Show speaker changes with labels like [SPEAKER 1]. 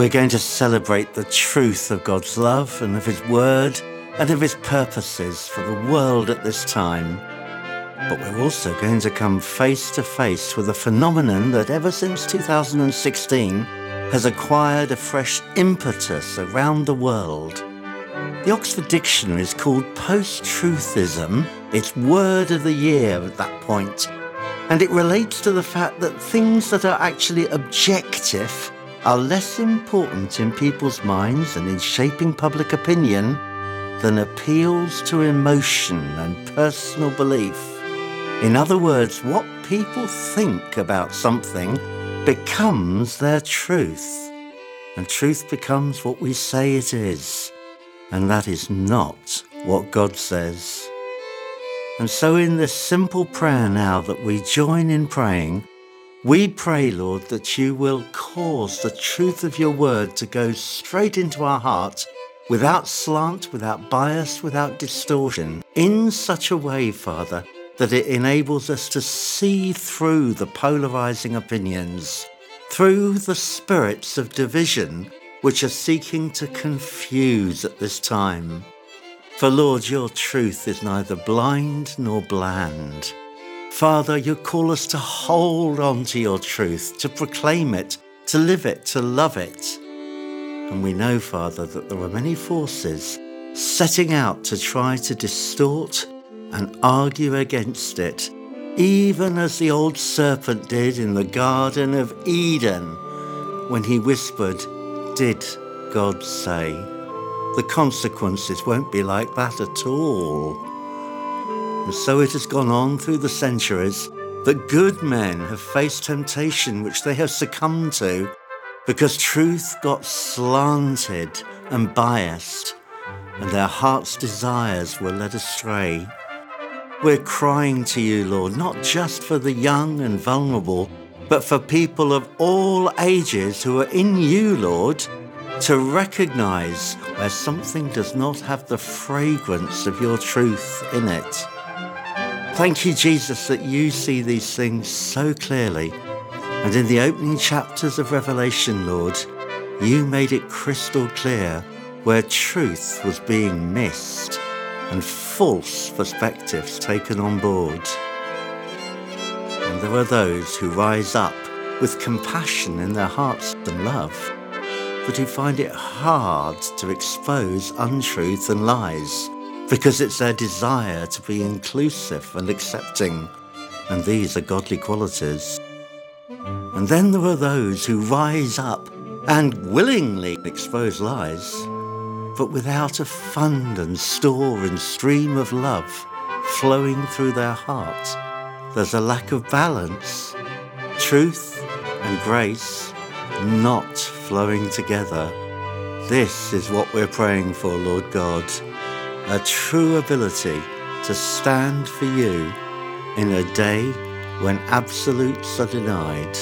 [SPEAKER 1] We're going to celebrate the truth of God's love and of His Word and of His purposes for the world at this time. But we're also going to come face to face with a phenomenon that ever since 2016 has acquired a fresh impetus around the world. The Oxford Dictionary is called post truthism, its word of the year at that point, and it relates to the fact that things that are actually objective are less important in people's minds and in shaping public opinion than appeals to emotion and personal belief. In other words, what people think about something becomes their truth, and truth becomes what we say it is, and that is not what God says. And so, in this simple prayer now that we join in praying, we pray, Lord, that you will cause the truth of your word to go straight into our heart without slant, without bias, without distortion, in such a way, Father, that it enables us to see through the polarizing opinions, through the spirits of division which are seeking to confuse at this time. For, Lord, your truth is neither blind nor bland. Father, you call us to hold on to your truth, to proclaim it, to live it, to love it. And we know, Father, that there are many forces setting out to try to distort and argue against it, even as the old serpent did in the Garden of Eden when he whispered, Did God say? The consequences won't be like that at all. And so it has gone on through the centuries that good men have faced temptation which they have succumbed to because truth got slanted and biased and their heart's desires were led astray. We're crying to you, Lord, not just for the young and vulnerable, but for people of all ages who are in you, Lord, to recognize where something does not have the fragrance of your truth in it. Thank you, Jesus, that you see these things so clearly. And in the opening chapters of Revelation, Lord, you made it crystal clear where truth was being missed and false perspectives taken on board. And there are those who rise up with compassion in their hearts and love, but who find it hard to expose untruth and lies because it's their desire to be inclusive and accepting, and these are godly qualities. And then there are those who rise up and willingly expose lies, but without a fund and store and stream of love flowing through their heart. There's a lack of balance, truth and grace not flowing together. This is what we're praying for, Lord God a true ability to stand for you in a day when absolutes are denied.